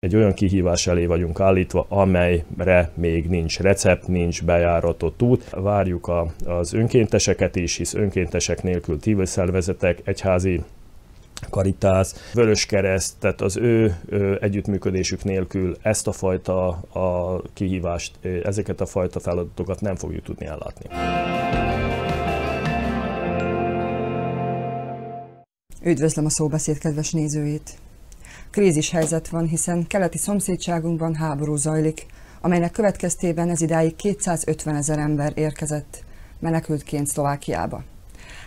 Egy olyan kihívás elé vagyunk állítva, amelyre még nincs recept, nincs bejáratott út. Várjuk a, az önkénteseket is, hisz önkéntesek nélkül civil szervezetek, egyházi Karitász, Vöröskereszt, tehát az ő, ő együttműködésük nélkül ezt a fajta a kihívást, ezeket a fajta feladatokat nem fogjuk tudni ellátni. Üdvözlöm a szóbeszéd kedves nézőit! Krízis helyzet van, hiszen keleti szomszédságunkban háború zajlik, amelynek következtében ez idáig 250 ezer ember érkezett menekültként Szlovákiába.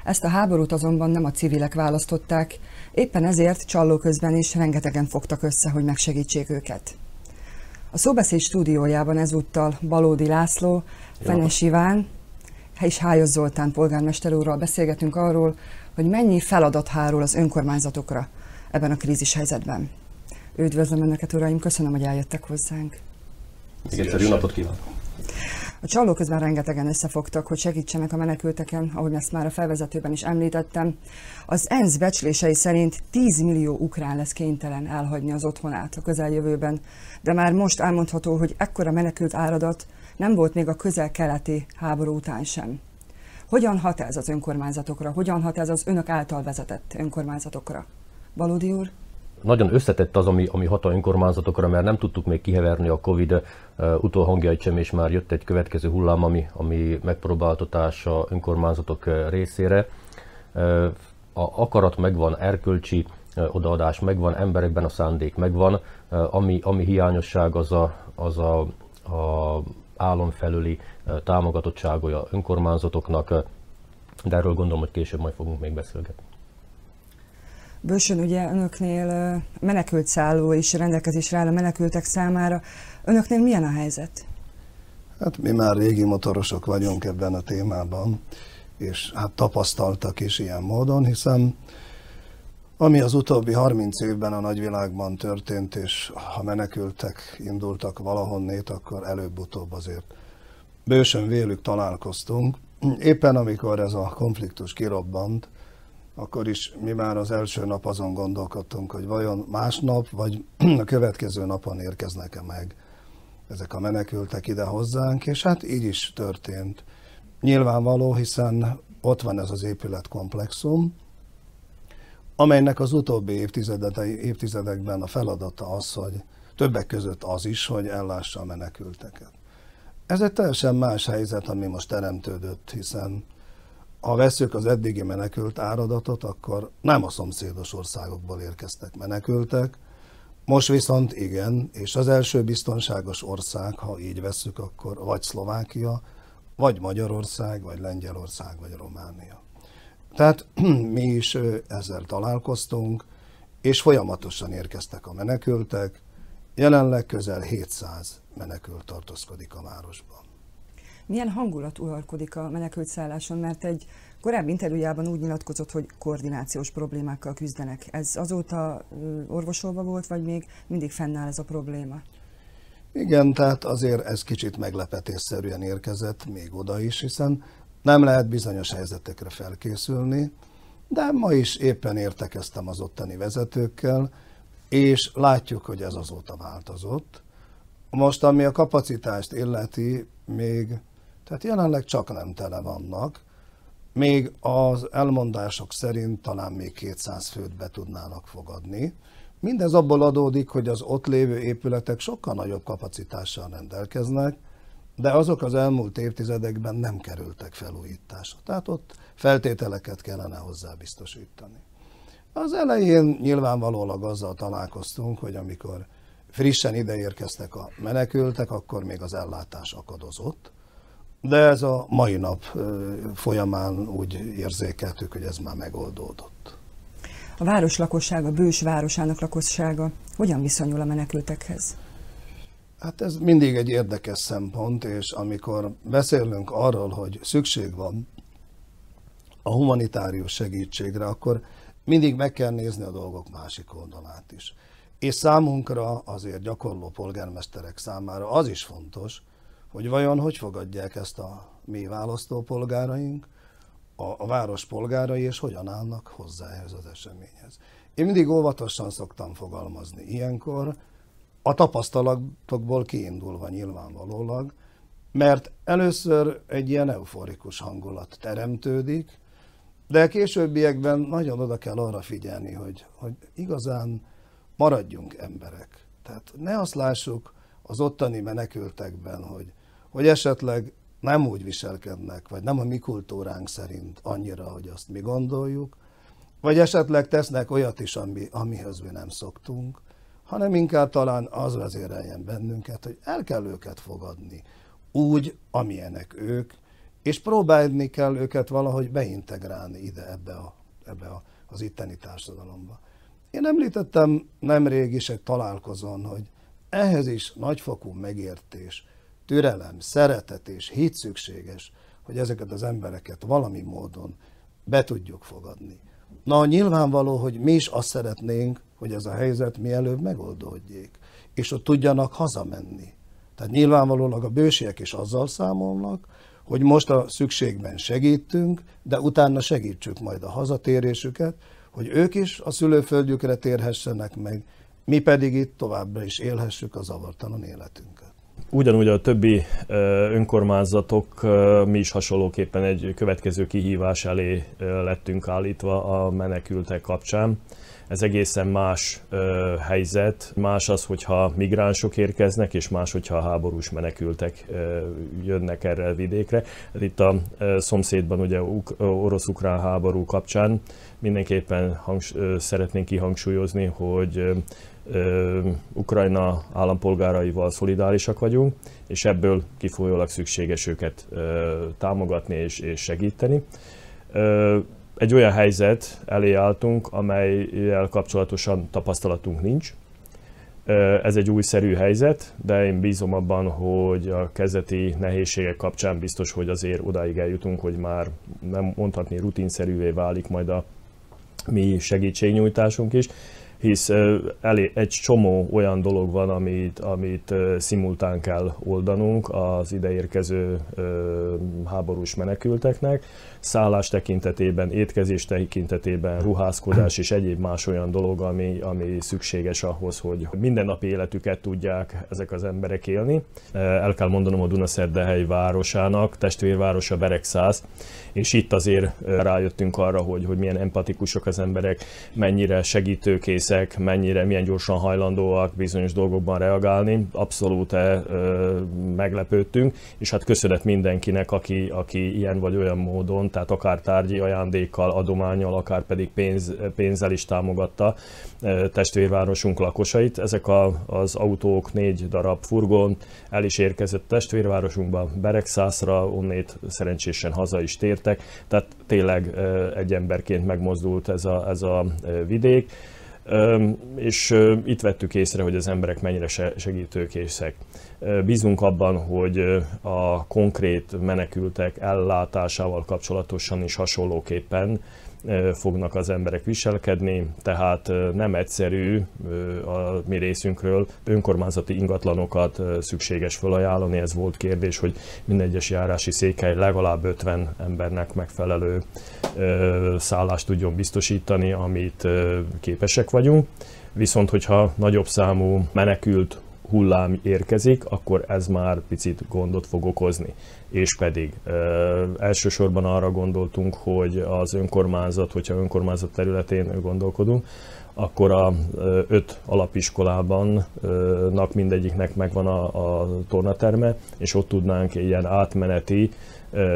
Ezt a háborút azonban nem a civilek választották, éppen ezért csalló közben is rengetegen fogtak össze, hogy megsegítsék őket. A szóbeszéd stúdiójában ezúttal Balódi László, Fenes Iván és Hályos Zoltán polgármester úrral beszélgetünk arról, hogy mennyi feladat hárul az önkormányzatokra ebben a krízis helyzetben. Üdvözlöm Önöket, Uraim, köszönöm, hogy eljöttek hozzánk. Igen, jó napot kívánok! A csaló közben rengetegen összefogtak, hogy segítsenek a menekülteken, ahogy ezt már a felvezetőben is említettem. Az ENSZ becslései szerint 10 millió ukrán lesz kénytelen elhagyni az otthonát a közeljövőben, de már most elmondható, hogy ekkora menekült áradat nem volt még a közel-keleti háború után sem. Hogyan hat ez az önkormányzatokra? Hogyan hat ez az önök által vezetett önkormányzatokra? Valódi úr? Nagyon összetett az, ami, ami hat önkormányzatokra, mert nem tudtuk még kiheverni a Covid utolhangjait sem, és már jött egy következő hullám, ami, ami megpróbáltatás a önkormányzatok részére. A akarat megvan, erkölcsi odaadás megvan, emberekben a szándék megvan, ami, ami hiányosság az a, az a, a állam felüli támogatottsága önkormányzatoknak, de erről gondolom, hogy később majd fogunk még beszélgetni. Bősön ugye önöknél menekült szálló is rendelkezésre áll a menekültek számára. Önöknél milyen a helyzet? Hát mi már régi motorosok vagyunk ebben a témában, és hát tapasztaltak is ilyen módon, hiszen ami az utóbbi 30 évben a nagyvilágban történt, és ha menekültek, indultak valahonnét, akkor előbb-utóbb azért bősön vélük találkoztunk. Éppen amikor ez a konfliktus kirobbant, akkor is mi már az első nap azon gondolkodtunk, hogy vajon másnap, vagy a következő napon érkeznek-e meg ezek a menekültek ide hozzánk, és hát így is történt. Nyilvánvaló, hiszen ott van ez az épületkomplexum, amelynek az utóbbi évtizedekben a feladata az, hogy többek között az is, hogy ellássa a menekülteket. Ez egy teljesen más helyzet, ami most teremtődött, hiszen ha veszük az eddigi menekült áradatot, akkor nem a szomszédos országokból érkeztek menekültek, most viszont igen, és az első biztonságos ország, ha így veszük, akkor vagy Szlovákia, vagy Magyarország, vagy Lengyelország, vagy Románia. Tehát mi is ezzel találkoztunk, és folyamatosan érkeztek a menekültek, jelenleg közel 700 menekült tartózkodik a városban milyen hangulat uralkodik a menekültszálláson, mert egy korábbi interjújában úgy nyilatkozott, hogy koordinációs problémákkal küzdenek. Ez azóta orvosolva volt, vagy még mindig fennáll ez a probléma? Igen, tehát azért ez kicsit meglepetésszerűen érkezett még oda is, hiszen nem lehet bizonyos helyzetekre felkészülni, de ma is éppen értekeztem az ottani vezetőkkel, és látjuk, hogy ez azóta változott. Most, ami a kapacitást illeti, még tehát jelenleg csak nem tele vannak, még az elmondások szerint talán még 200 főt be tudnának fogadni. Mindez abból adódik, hogy az ott lévő épületek sokkal nagyobb kapacitással rendelkeznek, de azok az elmúlt évtizedekben nem kerültek felújításra. Tehát ott feltételeket kellene hozzá biztosítani. Az elején nyilvánvalólag azzal találkoztunk, hogy amikor frissen ideérkeztek a menekültek, akkor még az ellátás akadozott, de ez a mai nap folyamán úgy érzékeltük, hogy ez már megoldódott. A város lakossága, bős városának lakossága hogyan viszonyul a menekültekhez? Hát ez mindig egy érdekes szempont, és amikor beszélünk arról, hogy szükség van a humanitárius segítségre, akkor mindig meg kell nézni a dolgok másik oldalát is. És számunkra, azért gyakorló polgármesterek számára az is fontos, hogy vajon hogy fogadják ezt a mi választópolgáraink, a, a város polgárai, és hogyan állnak hozzá ehhez az eseményhez. Én mindig óvatosan szoktam fogalmazni ilyenkor, a tapasztalatokból kiindulva nyilvánvalólag, mert először egy ilyen euforikus hangulat teremtődik, de későbbiekben nagyon oda kell arra figyelni, hogy, hogy igazán maradjunk emberek. Tehát ne azt lássuk az ottani menekültekben, hogy, hogy esetleg nem úgy viselkednek, vagy nem a mi kultúránk szerint annyira, hogy azt mi gondoljuk, vagy esetleg tesznek olyat is, ami, amihez mi nem szoktunk, hanem inkább talán az vezéreljen bennünket, hogy el kell őket fogadni úgy, amilyenek ők, és próbálni kell őket valahogy beintegrálni ide ebbe, a, ebbe a, az itteni társadalomba. Én említettem nemrég is egy találkozón, hogy ehhez is nagyfokú megértés, türelem, szeretet és hit szükséges, hogy ezeket az embereket valami módon be tudjuk fogadni. Na, nyilvánvaló, hogy mi is azt szeretnénk, hogy ez a helyzet mielőbb megoldódjék, és ott tudjanak hazamenni. Tehát nyilvánvalólag a bősiek is azzal számolnak, hogy most a szükségben segítünk, de utána segítsük majd a hazatérésüket, hogy ők is a szülőföldjükre térhessenek meg, mi pedig itt továbbra is élhessük a zavartalan életünket. Ugyanúgy a többi önkormányzatok, mi is hasonlóképpen egy következő kihívás elé lettünk állítva a menekültek kapcsán. Ez egészen más helyzet. Más az, hogyha migránsok érkeznek, és más, hogyha háborús menekültek jönnek erre a vidékre. Itt a szomszédban ugye orosz-ukrán háború kapcsán mindenképpen hangs- szeretnénk kihangsúlyozni, hogy Ukrajna állampolgáraival szolidárisak vagyunk, és ebből kifolyólag szükséges őket támogatni és, és segíteni. Egy olyan helyzet elé álltunk, amelyel kapcsolatosan tapasztalatunk nincs. Ez egy újszerű helyzet, de én bízom abban, hogy a kezdeti nehézségek kapcsán biztos, hogy azért odáig eljutunk, hogy már nem mondhatni rutinszerűvé válik majd a mi segítségnyújtásunk is, hisz elé, egy csomó olyan dolog van, amit, amit szimultán kell oldanunk az ideérkező háborús menekülteknek. Szállás tekintetében, étkezés tekintetében, ruházkodás és egyéb más olyan dolog, ami, ami szükséges ahhoz, hogy mindennapi életüket tudják ezek az emberek élni. El kell mondanom a Dunaszerdehely városának, testvérvárosa Beregszáz, és itt azért rájöttünk arra, hogy, hogy milyen empatikusok az emberek, mennyire segítőkészek, mennyire, milyen gyorsan hajlandóak bizonyos dolgokban reagálni. Abszolút e, meglepődtünk, és hát köszönet mindenkinek, aki, aki ilyen vagy olyan módon, tehát akár tárgyi ajándékkal, adományjal, akár pedig pénz, pénzzel is támogatta testvérvárosunk lakosait. Ezek a, az autók, négy darab furgon el is érkezett testvérvárosunkba, Beregszászra, onnét szerencsésen haza is tértek, tehát tényleg egy emberként megmozdult ez a, ez a vidék és itt vettük észre, hogy az emberek mennyire segítőkészek. Bízunk abban, hogy a konkrét menekültek ellátásával kapcsolatosan is hasonlóképpen fognak az emberek viselkedni, tehát nem egyszerű a mi részünkről önkormányzati ingatlanokat szükséges felajánlani. Ez volt kérdés, hogy minden egyes járási székhely legalább 50 embernek megfelelő szállást tudjon biztosítani, amit képesek vagyunk. Viszont, hogyha nagyobb számú menekült hullám érkezik, akkor ez már picit gondot fog okozni. És pedig ö, elsősorban arra gondoltunk, hogy az önkormányzat, hogyha önkormányzat területén gondolkodunk, akkor a öt alapiskolában nak mindegyiknek megvan a, a tornaterme, és ott tudnánk ilyen átmeneti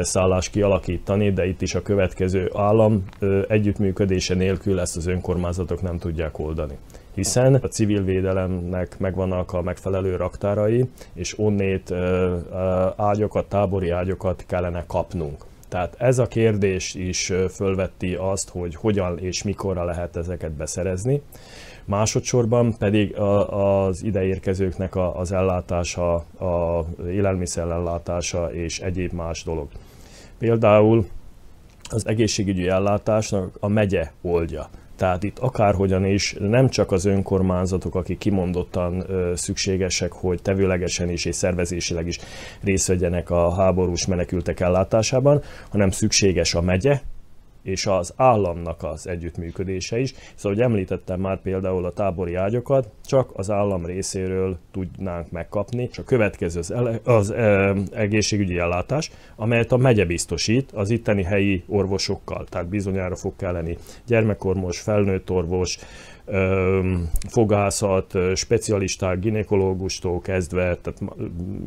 szállást kialakítani, de itt is a következő állam együttműködése nélkül ezt az önkormányzatok nem tudják oldani hiszen a civil védelemnek megvannak a megfelelő raktárai, és onnét ágyokat, tábori ágyokat kellene kapnunk. Tehát ez a kérdés is fölvetti azt, hogy hogyan és mikorra lehet ezeket beszerezni. Másodszorban pedig az ideérkezőknek az ellátása, a élelmiszer ellátása és egyéb más dolog. Például az egészségügyi ellátásnak a megye oldja. Tehát itt akárhogyan is nem csak az önkormányzatok, akik kimondottan szükségesek, hogy tevőlegesen is és szervezésileg is részt vegyenek a háborús menekültek ellátásában, hanem szükséges a megye, és az államnak az együttműködése is. Szóval, hogy említettem már például a tábori ágyakat, csak az állam részéről tudnánk megkapni, és a következő az, ele, az e, egészségügyi ellátás, amelyet a megye biztosít az itteni helyi orvosokkal, tehát bizonyára fog kelleni gyermekorvos, felnőtt orvos, fogászat, specialisták, ginekológustól kezdve, tehát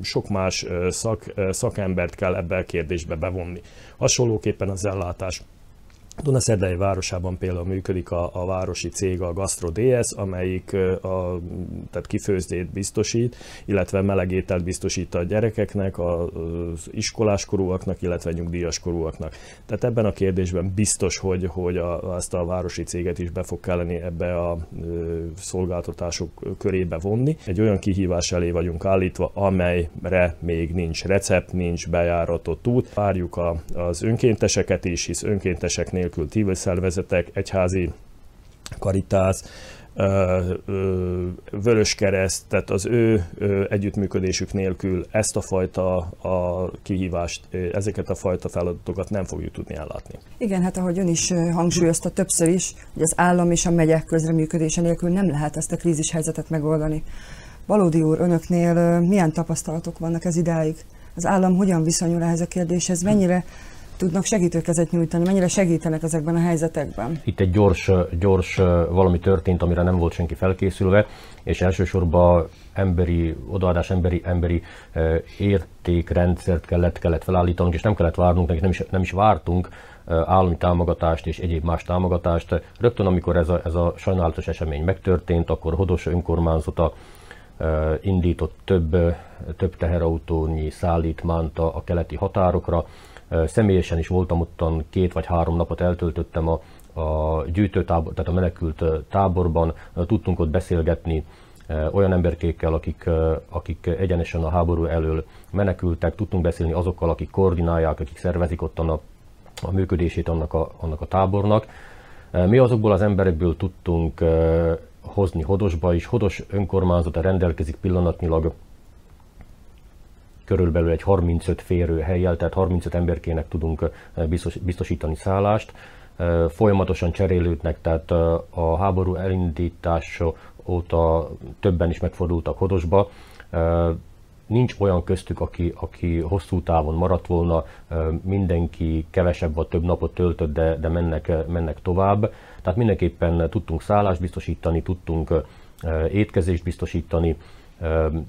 sok más szak, szakembert kell ebbe a kérdésbe bevonni. Hasonlóképpen az ellátás Dunaszerdei városában például működik a, a városi cég, a Gastro DS, amelyik a, tehát kifőzdét biztosít, illetve melegételt biztosít a gyerekeknek, az iskoláskorúaknak, illetve nyugdíjaskorúaknak. Tehát ebben a kérdésben biztos, hogy, hogy a, ezt a városi céget is be fog kelleni ebbe a szolgáltatások körébe vonni. Egy olyan kihívás elé vagyunk állítva, amelyre még nincs recept, nincs bejáratott út. Várjuk a, az önkénteseket is, hisz önkénteseknél nélkül civil szervezetek, egyházi karitász, Vörös Kereszt, tehát az ő együttműködésük nélkül ezt a fajta a kihívást, ezeket a fajta feladatokat nem fogjuk tudni ellátni. Igen, hát ahogy ön is hangsúlyozta többször is, hogy az állam és a megyek közreműködése nélkül nem lehet ezt a krízis helyzetet megoldani. Valódi úr, önöknél milyen tapasztalatok vannak ez idáig? Az állam hogyan viszonyul ehhez a kérdéshez? Mennyire tudnak segítőkezet nyújtani? Mennyire segítenek ezekben a helyzetekben? Itt egy gyors, gyors valami történt, amire nem volt senki felkészülve, és elsősorban emberi odaadás, emberi, emberi értékrendszert kellett, kellett felállítanunk, és nem kellett várnunk, nem is, nem is vártunk állami támogatást és egyéb más támogatást. Rögtön, amikor ez a, ez a sajnálatos esemény megtörtént, akkor Hodos önkormányzata indított több, több teherautónyi szállítmánt a keleti határokra, Személyesen is voltam ottan, két vagy három napot eltöltöttem a, a gyűjtőtábor, tehát a menekült táborban, tudtunk ott beszélgetni olyan emberkékkel, akik, akik egyenesen a háború elől menekültek, tudtunk beszélni azokkal, akik koordinálják, akik szervezik ott a, a működését annak a, annak a tábornak. Mi azokból az emberekből tudtunk hozni Hodosba is. Hodos önkormányzata rendelkezik pillanatnyilag körülbelül egy 35 férőhelyjel, tehát 35 emberkének tudunk biztosítani szállást. Folyamatosan cserélődnek, tehát a háború elindítása óta többen is megfordultak Hodosba. Nincs olyan köztük, aki, aki hosszú távon maradt volna, mindenki kevesebb vagy több napot töltött, de, de mennek, mennek tovább. Tehát mindenképpen tudtunk szállást biztosítani, tudtunk étkezést biztosítani,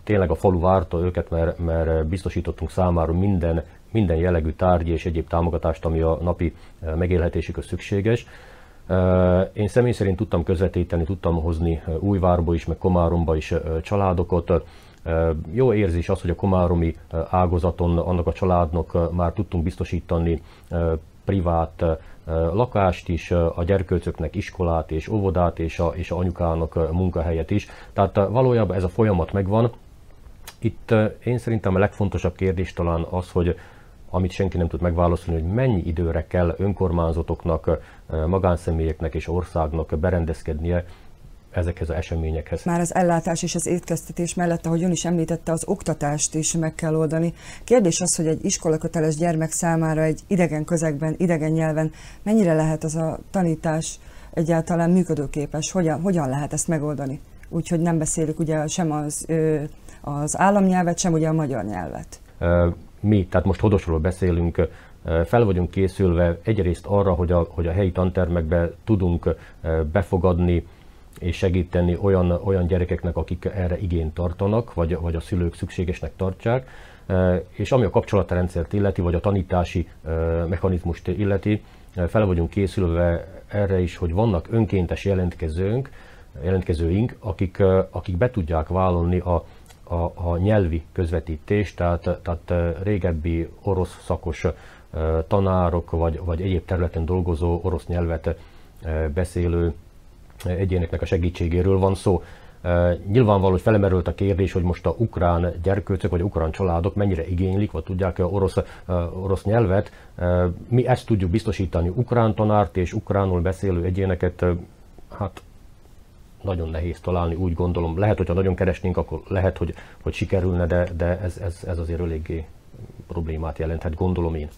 Tényleg a falu várta őket, mert, mert biztosítottunk számára minden, minden jellegű tárgyi és egyéb támogatást, ami a napi megélhetésükhöz szükséges. Én személy szerint tudtam közvetíteni, tudtam hozni Újvárba is, meg Komáromba is családokat. Jó érzés az, hogy a komáromi ágazaton annak a családnak már tudtunk biztosítani privát lakást is, a gyerkőcöknek iskolát és óvodát, és a, és a anyukának munkahelyet is. Tehát valójában ez a folyamat megvan. Itt én szerintem a legfontosabb kérdés talán az, hogy amit senki nem tud megválaszolni, hogy mennyi időre kell önkormányzatoknak, magánszemélyeknek és országnak berendezkednie ezekhez az eseményekhez. Már az ellátás és az étkeztetés mellett, ahogy ön is említette, az oktatást is meg kell oldani. Kérdés az, hogy egy iskolaköteles gyermek számára egy idegen közegben, idegen nyelven mennyire lehet az a tanítás egyáltalán működőképes, hogyan, hogyan lehet ezt megoldani? Úgyhogy nem beszélük ugye sem az, az államnyelvet, sem ugye a magyar nyelvet. Mi, tehát most Hodosról beszélünk, fel vagyunk készülve egyrészt arra, hogy a, hogy a helyi tantermekbe tudunk befogadni és segíteni olyan, olyan gyerekeknek, akik erre igényt tartanak, vagy, vagy a szülők szükségesnek tartják. És ami a kapcsolatrendszert illeti, vagy a tanítási mechanizmust illeti, fel vagyunk készülve erre is, hogy vannak önkéntes jelentkezőnk, jelentkezőink, akik, akik be tudják vállalni a, a, a nyelvi közvetítést, tehát, tehát régebbi orosz szakos tanárok, vagy, vagy egyéb területen dolgozó orosz nyelvet beszélő egyéneknek a segítségéről van szó. Nyilvánvaló, hogy felemerült a kérdés, hogy most a ukrán gyerkőcök vagy ukrán családok mennyire igénylik, vagy tudják -e orosz, orosz nyelvet. Mi ezt tudjuk biztosítani ukrán tanárt és ukránul beszélő egyéneket, hát nagyon nehéz találni, úgy gondolom. Lehet, hogyha nagyon keresnénk, akkor lehet, hogy, hogy sikerülne, de, de ez, ez, ez azért eléggé problémát jelenthet, gondolom én.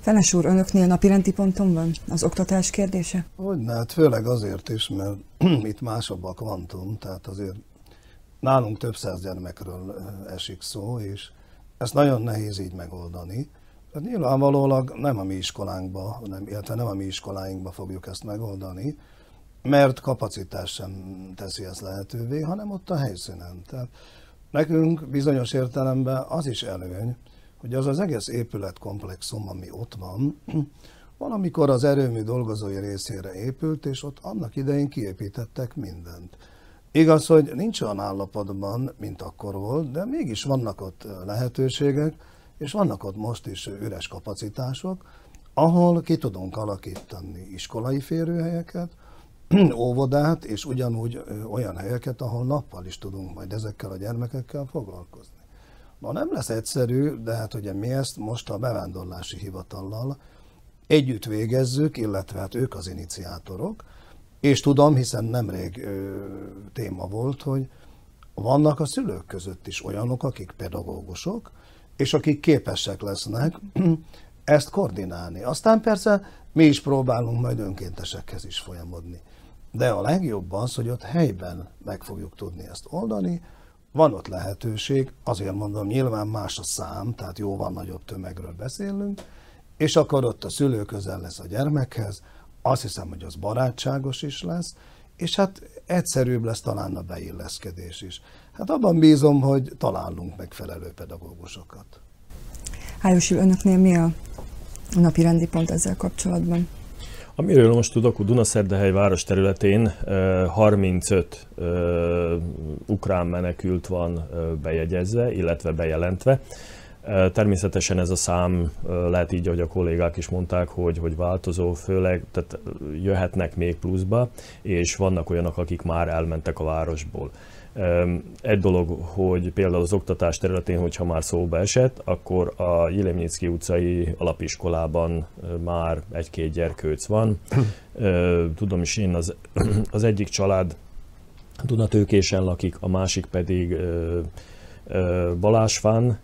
Fenes úr, önöknél napirendi ponton van az oktatás kérdése? Hogy hát főleg azért is, mert itt másabb a kvantum, tehát azért nálunk több száz gyermekről esik szó, és ezt nagyon nehéz így megoldani. Tehát nyilvánvalólag nem a mi iskolánkba, nem, illetve nem a mi iskoláinkba fogjuk ezt megoldani, mert kapacitás sem teszi ezt lehetővé, hanem ott a helyszínen. Tehát nekünk bizonyos értelemben az is előny, hogy az az egész épületkomplexum, ami ott van, valamikor az erőmű dolgozói részére épült, és ott annak idején kiépítettek mindent. Igaz, hogy nincs olyan állapotban, mint akkor volt, de mégis vannak ott lehetőségek, és vannak ott most is üres kapacitások, ahol ki tudunk alakítani iskolai férőhelyeket, óvodát, és ugyanúgy olyan helyeket, ahol nappal is tudunk majd ezekkel a gyermekekkel foglalkozni. Na nem lesz egyszerű, de hát ugye mi ezt most a bevándorlási hivatallal együtt végezzük, illetve hát ők az iniciátorok, és tudom, hiszen nemrég ö, téma volt, hogy vannak a szülők között is olyanok, akik pedagógusok, és akik képesek lesznek ezt koordinálni. Aztán persze mi is próbálunk majd önkéntesekhez is folyamodni. De a legjobb az, hogy ott helyben meg fogjuk tudni ezt oldani, van ott lehetőség, azért mondom, nyilván más a szám, tehát jóval nagyobb tömegről beszélünk, és akkor ott a szülő közel lesz a gyermekhez, azt hiszem, hogy az barátságos is lesz, és hát egyszerűbb lesz talán a beilleszkedés is. Hát abban bízom, hogy találunk megfelelő pedagógusokat. Hájosi, önöknél mi a napi rendi pont ezzel kapcsolatban? Amiről most tudok, Dunaszerdehely város területén 35 ukrán menekült van bejegyezve, illetve bejelentve. Természetesen ez a szám lehet így, ahogy a kollégák is mondták, hogy, hogy változó, főleg tehát jöhetnek még pluszba, és vannak olyanok, akik már elmentek a városból. Egy dolog, hogy például az oktatás területén, hogyha már szóba esett, akkor a Jilemnyicki utcai alapiskolában már egy-két gyerkőc van. Tudom is én, az, az egyik család Dunatőkésen lakik, a másik pedig Balásfán,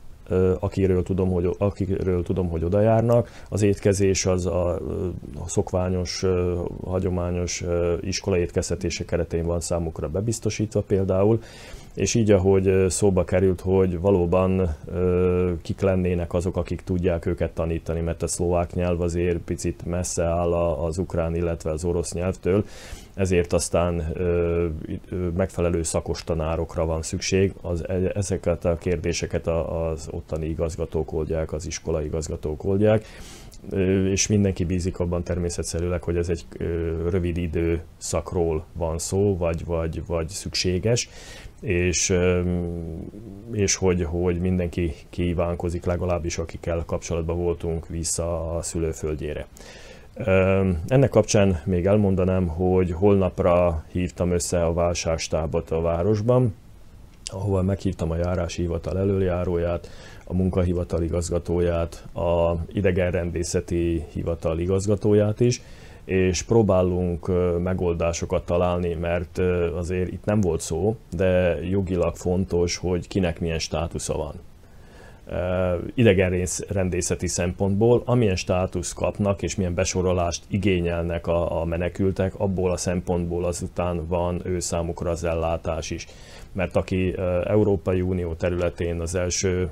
akiről tudom, hogy, akiről tudom, hogy oda járnak. Az étkezés az a, szokványos, hagyományos iskolai étkeztetése keretén van számukra bebiztosítva például, és így, ahogy szóba került, hogy valóban kik lennének azok, akik tudják őket tanítani, mert a szlovák nyelv azért picit messze áll az ukrán, illetve az orosz nyelvtől, ezért aztán megfelelő szakos tanárokra van szükség. Az, e, ezeket a kérdéseket az ottani igazgatók oldják, az iskolai igazgatók oldják és mindenki bízik abban természetszerűleg, hogy ez egy rövid időszakról van szó, vagy, vagy, vagy szükséges, és, és hogy, hogy mindenki kívánkozik, legalábbis akikkel kapcsolatban voltunk vissza a szülőföldjére. Ennek kapcsán még elmondanám, hogy holnapra hívtam össze a válságstábot a városban, ahova meghívtam a járási hivatal előjáróját, a munkahivatal igazgatóját, a idegenrendészeti hivatal igazgatóját is, és próbálunk megoldásokat találni, mert azért itt nem volt szó, de jogilag fontos, hogy kinek milyen státusza van. Idegenrendészeti szempontból, amilyen státusz kapnak és milyen besorolást igényelnek a, a menekültek, abból a szempontból azután van ő számukra az ellátás is. Mert aki Európai Unió területén az első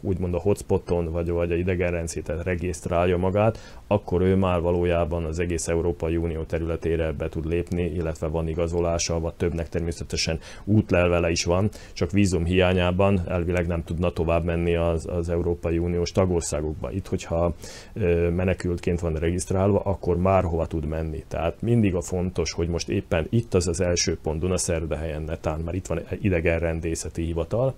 úgymond a hotspoton vagy, vagy a idegenrendszétet regisztrálja magát, akkor ő már valójában az egész Európai Unió területére be tud lépni, illetve van igazolása, vagy többnek természetesen útlevele is van, csak vízum hiányában elvileg nem tudna tovább menni az, az Európai Uniós tagországokba. Itt, hogyha menekültként van regisztrálva, akkor már hova tud menni. Tehát mindig a fontos, hogy most éppen itt az az első pont Dunaszerdahelyen netán, mert itt van idegenrendészeti hivatal,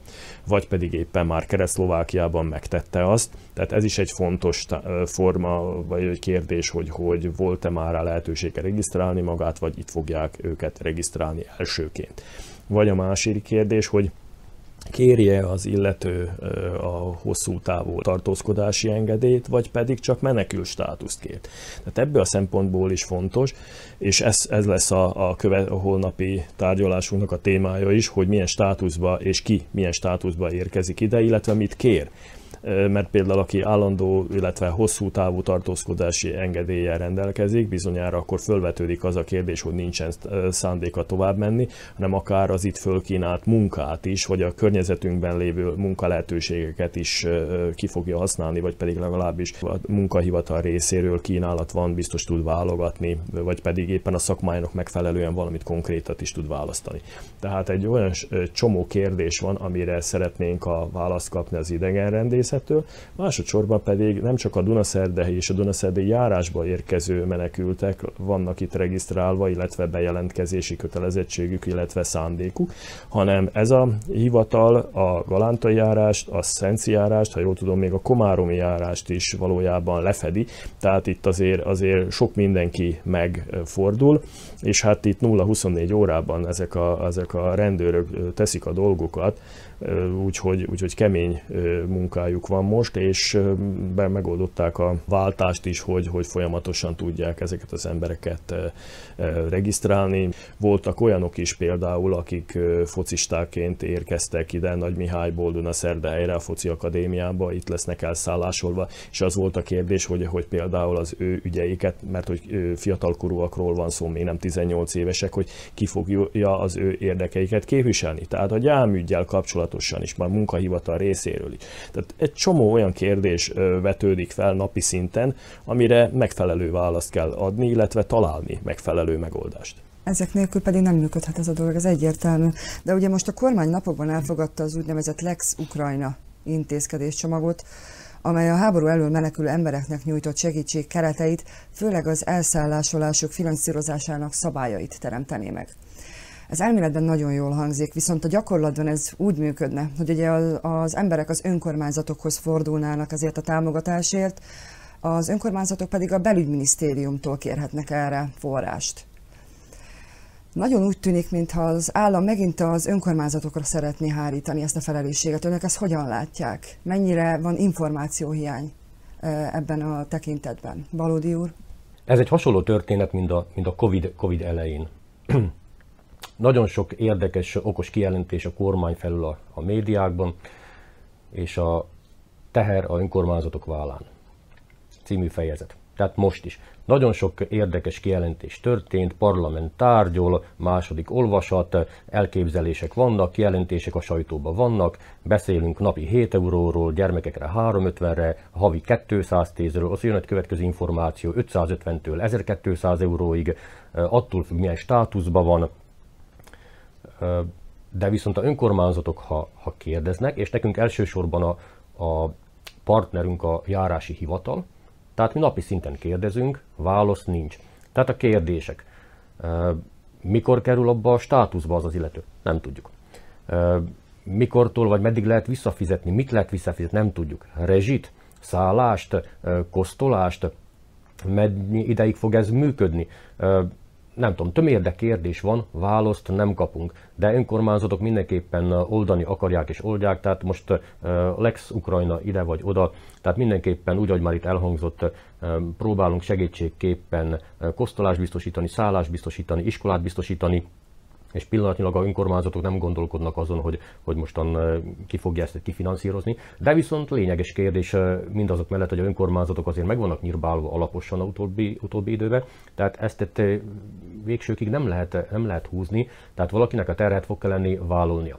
vagy pedig éppen már Keresztlovákiában megtette azt. Tehát ez is egy fontos forma, vagy egy kérdés, hogy, hogy volt-e már rá lehetősége regisztrálni magát, vagy itt fogják őket regisztrálni elsőként. Vagy a másik kérdés, hogy kérje az illető a hosszú távú tartózkodási engedélyt, vagy pedig csak menekül státuszt kér. Tehát ebből a szempontból is fontos, és ez, ez lesz a, a, köve, a holnapi tárgyalásunknak a témája is, hogy milyen státuszba és ki milyen státuszba érkezik ide, illetve mit kér mert például aki állandó, illetve hosszú távú tartózkodási engedéllyel rendelkezik, bizonyára akkor fölvetődik az a kérdés, hogy nincsen szándéka tovább menni, hanem akár az itt fölkínált munkát is, vagy a környezetünkben lévő munkalehetőségeket is ki fogja használni, vagy pedig legalábbis a munkahivatal részéről kínálat van, biztos tud válogatni, vagy pedig éppen a szakmájának megfelelően valamit konkrétat is tud választani. Tehát egy olyan csomó kérdés van, amire szeretnénk a választ kapni az idegenrendészettől, másodszorban pedig nem csak a Dunaszerdei és a Dunaszerdei járásba érkező menekültek vannak itt regisztrálva, illetve bejelentkezési kötelezettségük, illetve szándékuk, hanem ez a hivatal a Galántai járást, a Szenci járást, ha jól tudom, még a Komáromi járást is valójában lefedi, tehát itt azért, azért sok mindenki megfordul, és hát itt 0-24 órában ezek a, ezek a rendőrök teszik a dolgukat, úgyhogy, úgyhogy kemény munkájuk van most, és megoldották a váltást is, hogy, hogy folyamatosan tudják ezeket az embereket regisztrálni. Voltak olyanok is például, akik focistáként érkeztek ide Nagy Mihályból Dunaszerdahelyre a foci akadémiába, itt lesznek elszállásolva, és az volt a kérdés, hogy, hogy például az ő ügyeiket, mert hogy fiatalkorúakról van szó, még nem 18 évesek, hogy ki fogja az ő érdekeiket képviselni. Tehát a gyámügyel kapcsolatban kapcsolatosan is, már munkahivatal részéről is. Tehát egy csomó olyan kérdés vetődik fel napi szinten, amire megfelelő választ kell adni, illetve találni megfelelő megoldást. Ezek nélkül pedig nem működhet ez a dolog, ez egyértelmű. De ugye most a kormány napokban elfogadta az úgynevezett Lex Ukrajna intézkedéscsomagot, amely a háború elől menekülő embereknek nyújtott segítség kereteit, főleg az elszállásolások finanszírozásának szabályait teremtené meg. Ez elméletben nagyon jól hangzik, viszont a gyakorlatban ez úgy működne, hogy ugye az emberek az önkormányzatokhoz fordulnának azért a támogatásért, az önkormányzatok pedig a belügyminisztériumtól kérhetnek erre forrást. Nagyon úgy tűnik, mintha az állam megint az önkormányzatokra szeretné hárítani ezt a felelősséget. Önök ezt hogyan látják? Mennyire van információhiány ebben a tekintetben? Balódi úr? Ez egy hasonló történet, mint a, mint a COVID, COVID elején. Nagyon sok érdekes, okos kijelentés a kormány felül a, a médiákban, és a teher a önkormányzatok vállán című fejezet. Tehát most is. Nagyon sok érdekes kijelentés történt, parlament tárgyol, második olvasat, elképzelések vannak, kijelentések a sajtóban vannak, beszélünk napi 7 euróról, gyermekekre 350-re, havi 210-ről, az jön egy következő információ 550-től 1200 euróig, attól függ milyen státuszban van, de viszont a önkormányzatok, ha, ha kérdeznek, és nekünk elsősorban a, a partnerünk a járási hivatal, tehát mi napi szinten kérdezünk, válasz nincs. Tehát a kérdések. Mikor kerül abba a státuszba az az illető? Nem tudjuk. Mikortól vagy meddig lehet visszafizetni? Mit lehet visszafizetni? Nem tudjuk. Rezsit, szállást, kosztolást, mennyi ideig fog ez működni? Nem tudom, tömérdek kérdés van, választ nem kapunk, de önkormányzatok mindenképpen oldani akarják és oldják, tehát most Lex Ukrajna ide vagy oda, tehát mindenképpen úgy, ahogy már itt elhangzott, próbálunk segítségképpen kosztolást biztosítani, szállást biztosítani, iskolát biztosítani, és pillanatnyilag a önkormányzatok nem gondolkodnak azon, hogy, hogy mostan ki fogja ezt kifinanszírozni. De viszont lényeges kérdés mindazok mellett, hogy a önkormányzatok azért meg vannak nyírbálva alaposan a utóbbi, utóbbi időben, tehát ezt ett, végsőkig nem lehet, nem lehet húzni, tehát valakinek a terhet fog kelleni vállalnia.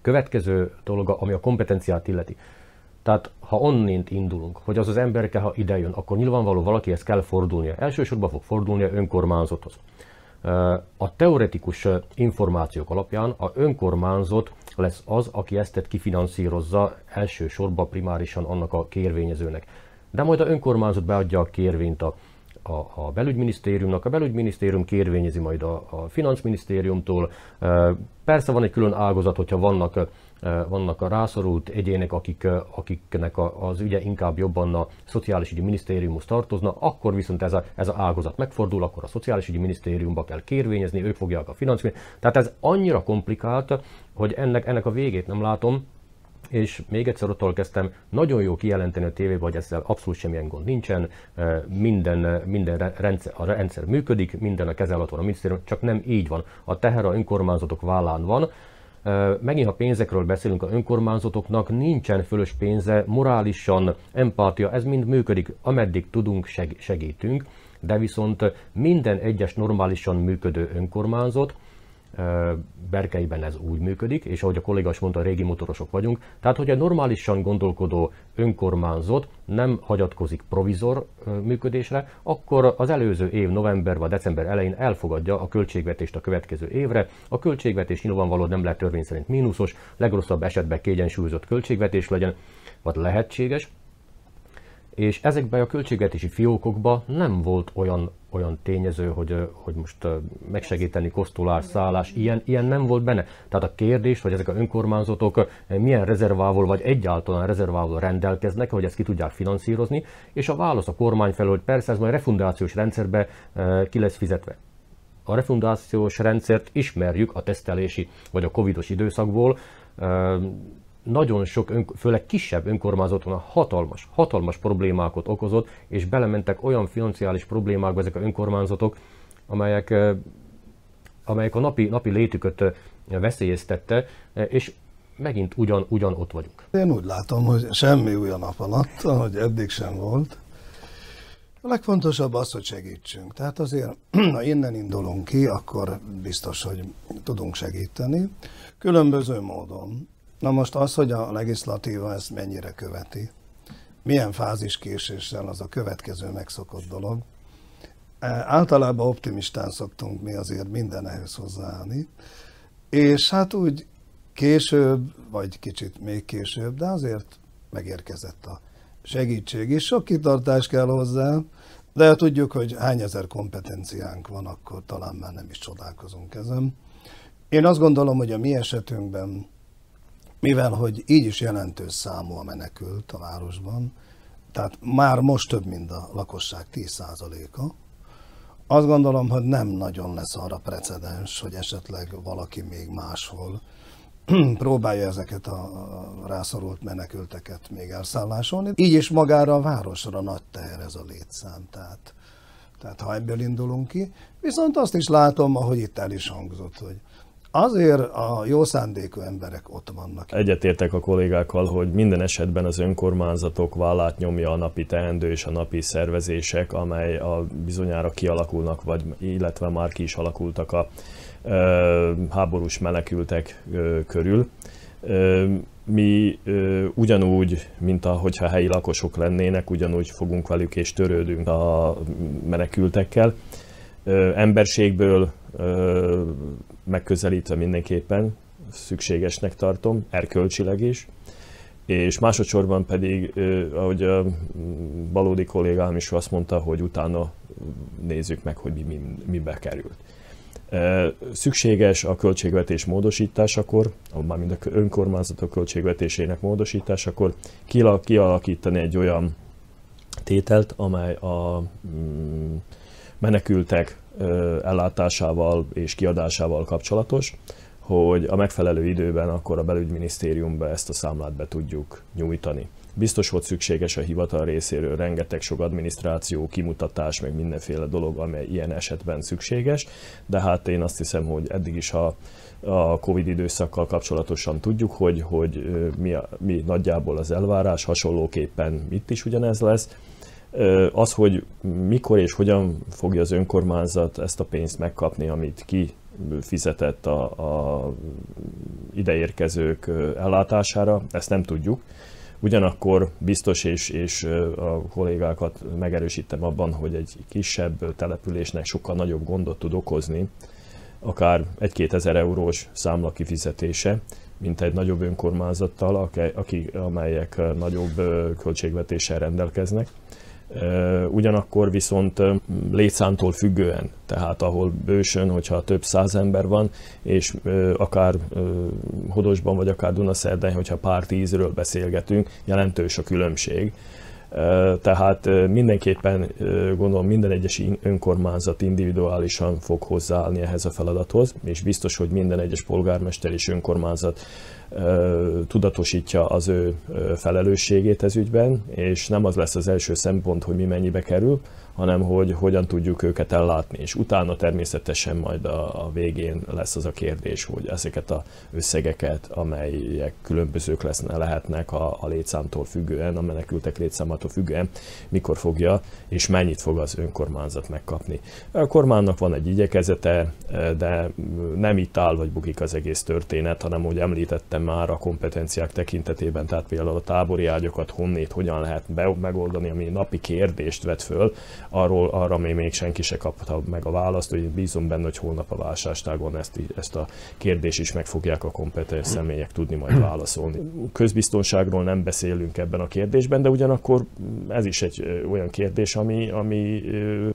Következő dolog, ami a kompetenciát illeti. Tehát ha onnint indulunk, hogy az az emberke, ha idejön, akkor nyilvánvaló valakihez kell fordulnia. Elsősorban fog fordulnia önkormányzathoz. A teoretikus információk alapján a önkormányzat lesz az, aki ezt kifinanszírozza elsősorban primárisan annak a kérvényezőnek. De majd a önkormányzat beadja a kérvényt a, a, a belügyminisztériumnak, a belügyminisztérium kérvényezi majd a, a financminisztériumtól. Persze van egy külön ágazat, hogyha vannak vannak a rászorult egyének, akik, akiknek az ügye inkább jobban a Szociális Ügyi Minisztériumhoz tartozna, akkor viszont ez a, ez a ágazat megfordul, akkor a Szociális Ügyi Minisztériumba kell kérvényezni, ők fogják a finanszírozni. Tehát ez annyira komplikált, hogy ennek, ennek a végét nem látom, és még egyszer ott kezdtem, nagyon jó kijelenteni a tévébe, hogy ezzel abszolút semmilyen gond nincsen, minden, minden rendszer, a rendszer működik, minden a keze van a minisztérium, csak nem így van. A teher a önkormányzatok vállán van, Megint, ha pénzekről beszélünk, a önkormányzatoknak nincsen fölös pénze, morálisan, empátia, ez mind működik, ameddig tudunk, segítünk, de viszont minden egyes normálisan működő önkormányzat, Berkeiben ez úgy működik, és ahogy a kolléga is mondta, régi motorosok vagyunk, tehát hogy egy normálisan gondolkodó önkormányzat nem hagyatkozik provizor működésre, akkor az előző év november vagy december elején elfogadja a költségvetést a következő évre. A költségvetés nyilvánvalóan nem lehet törvény szerint mínuszos, legrosszabb esetben kiegyensúlyozott költségvetés legyen, vagy lehetséges, és ezekben a költségvetési fiókokban nem volt olyan, olyan tényező, hogy, hogy most megsegíteni kosztolás, szállás, ilyen, ilyen nem volt benne. Tehát a kérdés, hogy ezek a önkormányzatok milyen rezervával vagy egyáltalán rezervával rendelkeznek, hogy ezt ki tudják finanszírozni, és a válasz a kormány felől, hogy persze ez majd refundációs rendszerbe ki lesz fizetve. A refundációs rendszert ismerjük a tesztelési vagy a covidos időszakból, nagyon sok, ön, főleg kisebb önkormányzaton hatalmas, hatalmas problémákat okozott, és belementek olyan financiális problémákba ezek a önkormányzatok, amelyek, amelyek a napi, napi létüket veszélyeztette, és megint ugyan, ugyan ott vagyunk. Én úgy látom, hogy semmi új a nap alatt, hogy eddig sem volt. A legfontosabb az, hogy segítsünk. Tehát azért, ha innen indulunk ki, akkor biztos, hogy tudunk segíteni. Különböző módon. Na most az, hogy a legislatíva ezt mennyire követi, milyen fázis késéssel az a következő megszokott dolog. E, általában optimistán szoktunk mi azért minden ehhez hozzáállni, és hát úgy később, vagy kicsit még később, de azért megérkezett a segítség is. Sok kitartás kell hozzá, de tudjuk, hogy hány ezer kompetenciánk van, akkor talán már nem is csodálkozunk ezen. Én azt gondolom, hogy a mi esetünkben mivel hogy így is jelentős számú a menekült a városban, tehát már most több, mint a lakosság 10%-a, azt gondolom, hogy nem nagyon lesz arra precedens, hogy esetleg valaki még máshol próbálja ezeket a rászorult menekülteket még elszállásolni. Így is magára a városra nagy teher ez a létszám, tehát, tehát ha ebből indulunk ki. Viszont azt is látom, ahogy itt el is hangzott, hogy Azért a jó szándékú emberek ott vannak. Egyetértek a kollégákkal, hogy minden esetben az önkormányzatok vállát nyomja a napi teendő és a napi szervezések, amely a bizonyára kialakulnak, vagy illetve már ki is alakultak a ö, háborús menekültek ö, körül. Ö, mi ö, ugyanúgy, mint ahogyha helyi lakosok lennének, ugyanúgy fogunk velük és törődünk a menekültekkel. Ö, emberségből megközelítve mindenképpen szükségesnek tartom, erkölcsileg is, és másodszorban pedig, ahogy a valódi kollégám is azt mondta, hogy utána nézzük meg, hogy mi, mi, mibe került. Szükséges a költségvetés módosításakor, mármint a önkormányzatok költségvetésének módosításakor kialakítani egy olyan tételt, amely a mm, menekültek ellátásával és kiadásával kapcsolatos, hogy a megfelelő időben akkor a belügyminisztériumba ezt a számlát be tudjuk nyújtani. Biztos volt szükséges a hivatal részéről rengeteg sok adminisztráció, kimutatás, meg mindenféle dolog, amely ilyen esetben szükséges, de hát én azt hiszem, hogy eddig is a, a Covid időszakkal kapcsolatosan tudjuk, hogy, hogy mi, a, mi nagyjából az elvárás, hasonlóképpen itt is ugyanez lesz, az, hogy mikor és hogyan fogja az önkormányzat ezt a pénzt megkapni, amit ki fizetett a, a ideérkezők ellátására, ezt nem tudjuk. Ugyanakkor biztos, és, és a kollégákat megerősítem abban, hogy egy kisebb településnek sokkal nagyobb gondot tud okozni, akár egy-két ezer eurós számla kifizetése, mint egy nagyobb önkormányzattal, akik, amelyek nagyobb költségvetéssel rendelkeznek. Ugyanakkor viszont létszámtól függően, tehát ahol bősön, hogyha több száz ember van, és akár Hodosban vagy akár Dunaszerden, hogyha pár tízről beszélgetünk, jelentős a különbség. Tehát mindenképpen gondolom minden egyes önkormányzat individuálisan fog hozzáállni ehhez a feladathoz, és biztos, hogy minden egyes polgármester és önkormányzat tudatosítja az ő felelősségét ez ügyben, és nem az lesz az első szempont, hogy mi mennyibe kerül, hanem hogy hogyan tudjuk őket ellátni. És utána természetesen majd a, a végén lesz az a kérdés, hogy ezeket a összegeket, amelyek különbözők lesznek, lehetnek a, a létszámtól függően, a menekültek létszámától függően, mikor fogja és mennyit fog az önkormányzat megkapni. A kormánynak van egy igyekezete, de nem itt áll vagy bukik az egész történet, hanem, hogy említettem már a kompetenciák tekintetében, tehát például a tábori ágyakat honnét, hogyan lehet be, megoldani, ami napi kérdést vet föl, arról, arra még, még senki se kapta meg a választ, hogy bízom benne, hogy holnap a válságtágon ezt, ezt a kérdést is meg fogják a kompetens személyek tudni majd válaszolni. Közbiztonságról nem beszélünk ebben a kérdésben, de ugyanakkor ez is egy olyan kérdés, ami, ami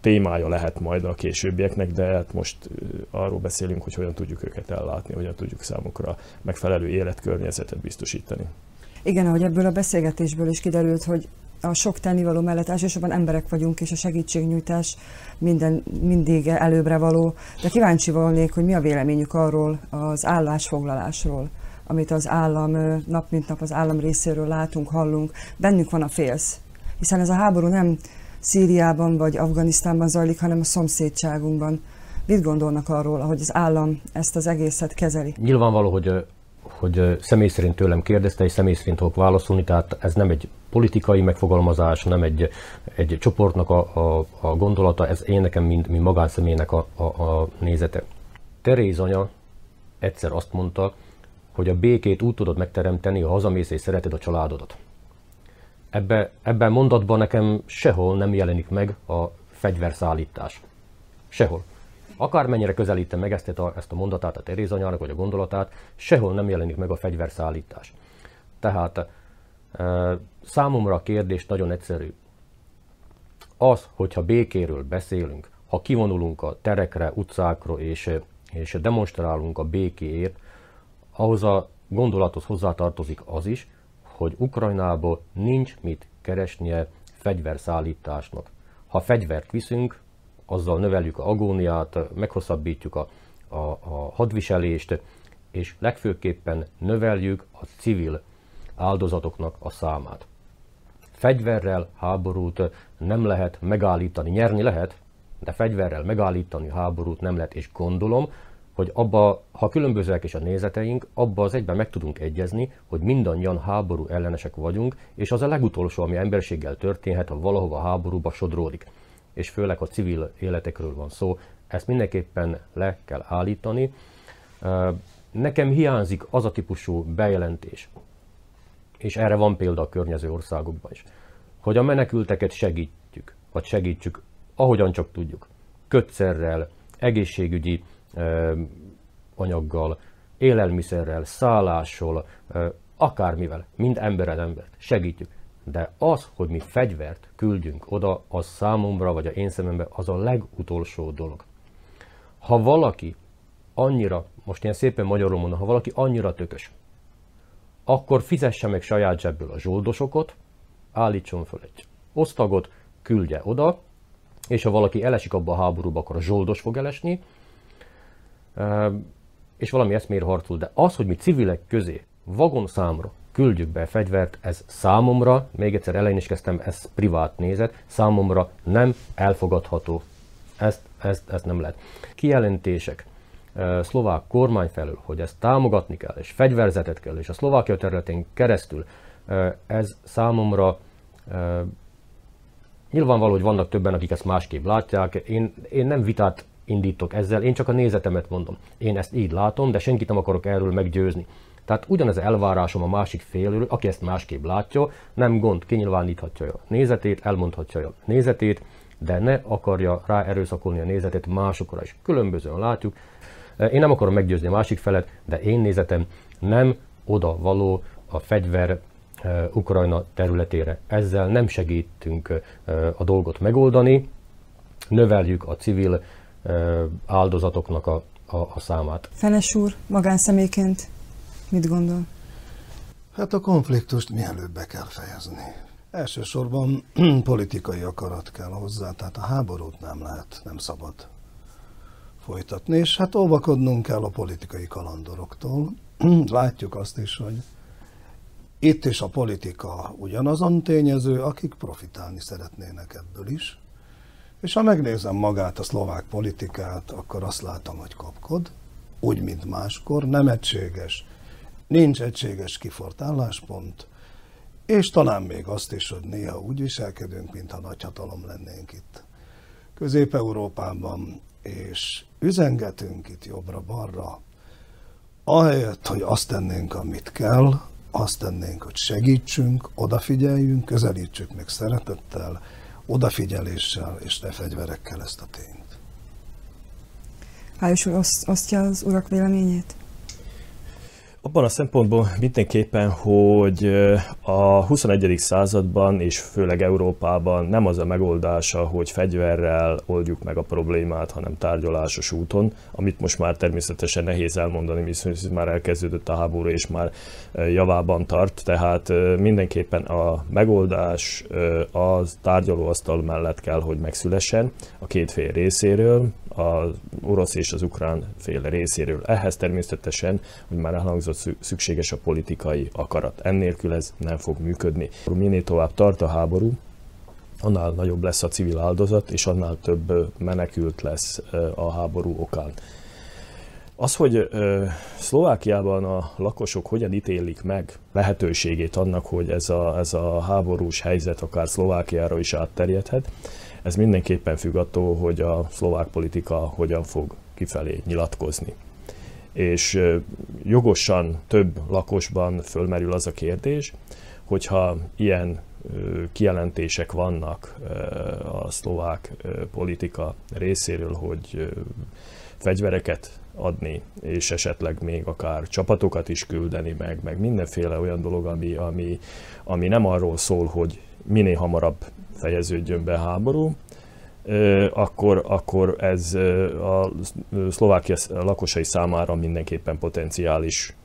témája lehet majd a későbbieknek, de hát most arról beszélünk, hogy hogyan tudjuk őket ellátni, hogyan tudjuk számukra megfelelő életkörnyezetet biztosítani. Igen, ahogy ebből a beszélgetésből is kiderült, hogy a sok tennivaló mellett elsősorban emberek vagyunk, és a segítségnyújtás minden, mindig előbbre való. De kíváncsi volnék, hogy mi a véleményük arról az állásfoglalásról, amit az állam nap mint nap az állam részéről látunk, hallunk. Bennünk van a félsz, hiszen ez a háború nem Szíriában vagy Afganisztánban zajlik, hanem a szomszédságunkban. Mit gondolnak arról, hogy az állam ezt az egészet kezeli? Nyilvánvaló, hogy hogy személy szerint tőlem kérdezte, és személy szerint fogok válaszolni, tehát ez nem egy politikai megfogalmazás, nem egy, egy csoportnak a, a, a gondolata, ez én nekem, mint, mint magánszemélynek a, a, a nézete. Teréz anya egyszer azt mondta, hogy a békét úgy tudod megteremteni, ha hazamész és szereted a családodat. Ebbe, ebben mondatban nekem sehol nem jelenik meg a fegyverszállítás. Sehol akármennyire közelítem meg ezt a, ezt a mondatát a Teréz anyának, vagy a gondolatát, sehol nem jelenik meg a fegyverszállítás. Tehát e, számomra a kérdés nagyon egyszerű. Az, hogyha békéről beszélünk, ha kivonulunk a terekre, utcákra és, és demonstrálunk a békéért, ahhoz a gondolathoz hozzátartozik az is, hogy Ukrajnából nincs mit keresnie fegyverszállításnak. Ha fegyvert viszünk, azzal növeljük a agóniát, meghosszabbítjuk a, a, a hadviselést, és legfőképpen növeljük a civil áldozatoknak a számát. Fegyverrel háborút nem lehet megállítani, nyerni lehet, de fegyverrel megállítani háborút nem lehet, és gondolom, hogy abba, ha különbözőek is a nézeteink, abba az egyben meg tudunk egyezni, hogy mindannyian háború ellenesek vagyunk, és az a legutolsó, ami emberséggel történhet, ha valahova háborúba sodródik és főleg a civil életekről van szó, ezt mindenképpen le kell állítani. Nekem hiányzik az a típusú bejelentés, és erre van példa a környező országokban is, hogy a menekülteket segítjük, vagy segítsük, ahogyan csak tudjuk. Kötszerrel, egészségügyi anyaggal, élelmiszerrel, szállással, akármivel, mind embered embert segítjük. De az, hogy mi fegyvert küldjünk oda, az számomra, vagy a én szememben az a legutolsó dolog. Ha valaki annyira, most ilyen szépen magyarul mondom, ha valaki annyira tökös, akkor fizesse meg saját zsebből a zsoldosokat, állítson föl egy osztagot, küldje oda, és ha valaki elesik abba a háborúba, akkor a zsoldos fog elesni, és valami eszmér harcol. De az, hogy mi civilek közé vagon számra küldjük be fegyvert, ez számomra, még egyszer elején is kezdtem, ez privát nézet, számomra nem elfogadható. Ezt, ezt, ezt nem lehet. Kijelentések szlovák kormány felől, hogy ezt támogatni kell, és fegyverzetet kell, és a Szlovákia területén keresztül, ez számomra nyilvánvaló, hogy vannak többen, akik ezt másképp látják. Én, én nem vitát indítok ezzel, én csak a nézetemet mondom. Én ezt így látom, de senkit nem akarok erről meggyőzni. Tehát ugyanez elvárásom a másik félről, aki ezt másképp látja, nem gond, kinyilváníthatja a nézetét, elmondhatja a nézetét, de ne akarja rá erőszakolni a nézetét másokra is. Különbözően látjuk. Én nem akarom meggyőzni a másik felet, de én nézetem nem oda való a fegyver uh, Ukrajna területére. Ezzel nem segítünk uh, a dolgot megoldani, növeljük a civil áldozatoknak a, a, a számát. Fenes úr, magánszemélyként Mit gondol? Hát a konfliktust mielőbb be kell fejezni. Elsősorban politikai akarat kell hozzá, tehát a háborút nem lehet, nem szabad folytatni, és hát óvakodnunk kell a politikai kalandoroktól, látjuk azt is, hogy itt is a politika ugyanazon tényező, akik profitálni szeretnének ebből is. És ha megnézem magát a szlovák politikát, akkor azt látom, hogy kapkod, úgy, mint máskor, nem egységes, nincs egységes kifort álláspont, és talán még azt is, hogy néha úgy viselkedünk, mintha nagyhatalom lennénk itt Közép-Európában, és üzengetünk itt jobbra-balra, ahelyett, hogy azt tennénk, amit kell, azt tennénk, hogy segítsünk, odafigyeljünk, közelítsük meg szeretettel, odafigyeléssel és ne fegyverekkel ezt a tényt. Hájos úr osztja az urak véleményét? Abban a szempontból mindenképpen, hogy a 21. században és főleg Európában nem az a megoldása, hogy fegyverrel oldjuk meg a problémát, hanem tárgyalásos úton, amit most már természetesen nehéz elmondani, viszont már elkezdődött a háború és már javában tart, tehát mindenképpen a megoldás az tárgyalóasztal mellett kell, hogy megszülessen a két fél részéről, az orosz és az ukrán fél részéről. Ehhez természetesen, hogy már elhangzott, szükséges a politikai akarat. Ennélkül ez nem fog működni. Minél tovább tart a háború, annál nagyobb lesz a civil áldozat, és annál több menekült lesz a háború okán. Az, hogy Szlovákiában a lakosok hogyan ítélik meg lehetőségét annak, hogy ez a, ez a háborús helyzet akár Szlovákiára is átterjedhet, ez mindenképpen függ attól, hogy a szlovák politika hogyan fog kifelé nyilatkozni. És jogosan több lakosban fölmerül az a kérdés, hogyha ilyen kijelentések vannak a szlovák politika részéről, hogy fegyvereket adni, és esetleg még akár csapatokat is küldeni meg, meg mindenféle olyan dolog, ami, ami, ami nem arról szól, hogy minél hamarabb fejeződjön be háború, akkor, akkor ez a Szlovákia lakosai számára mindenképpen potenciális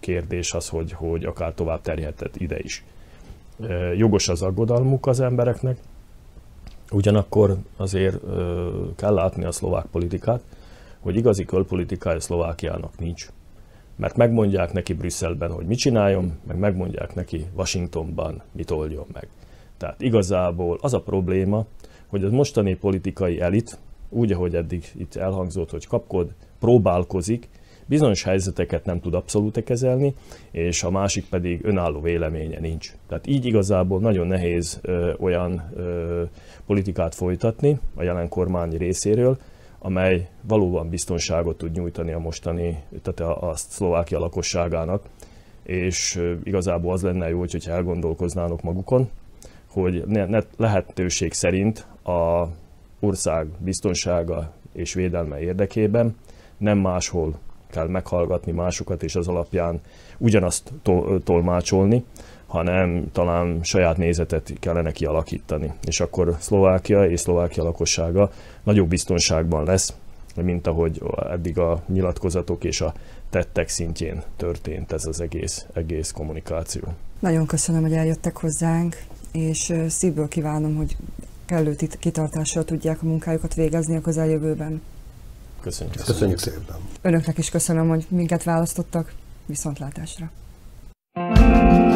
kérdés az, hogy, hogy akár tovább terjedhet ide is. Jogos az aggodalmuk az embereknek, ugyanakkor azért kell látni a szlovák politikát, hogy igazi külpolitikája Szlovákiának nincs. Mert megmondják neki Brüsszelben, hogy mit csináljon, meg megmondják neki Washingtonban, mit oldjon meg. Tehát igazából az a probléma, hogy az mostani politikai elit, úgy, ahogy eddig itt elhangzott, hogy kapkod, próbálkozik, bizonyos helyzeteket nem tud abszolút kezelni, és a másik pedig önálló véleménye nincs. Tehát így igazából nagyon nehéz ö, olyan ö, politikát folytatni a jelen kormány részéről, amely valóban biztonságot tud nyújtani a mostani, tehát a, a Szlovákia lakosságának, és ö, igazából az lenne jó, hogyha elgondolkoznának magukon, hogy ne, ne, lehetőség szerint a ország biztonsága és védelme érdekében nem máshol kell meghallgatni másokat, és az alapján ugyanazt tol- tolmácsolni, hanem talán saját nézetet kellene kialakítani. És akkor Szlovákia és Szlovákia lakossága nagyobb biztonságban lesz, mint ahogy eddig a nyilatkozatok és a tettek szintjén történt ez az egész, egész kommunikáció. Nagyon köszönöm, hogy eljöttek hozzánk, és szívből kívánom, hogy kellő kitartással tudják a munkájukat végezni a közeljövőben. Köszönjük. Köszönjük szépen. Önöknek is köszönöm, hogy minket választottak. Viszontlátásra. thank you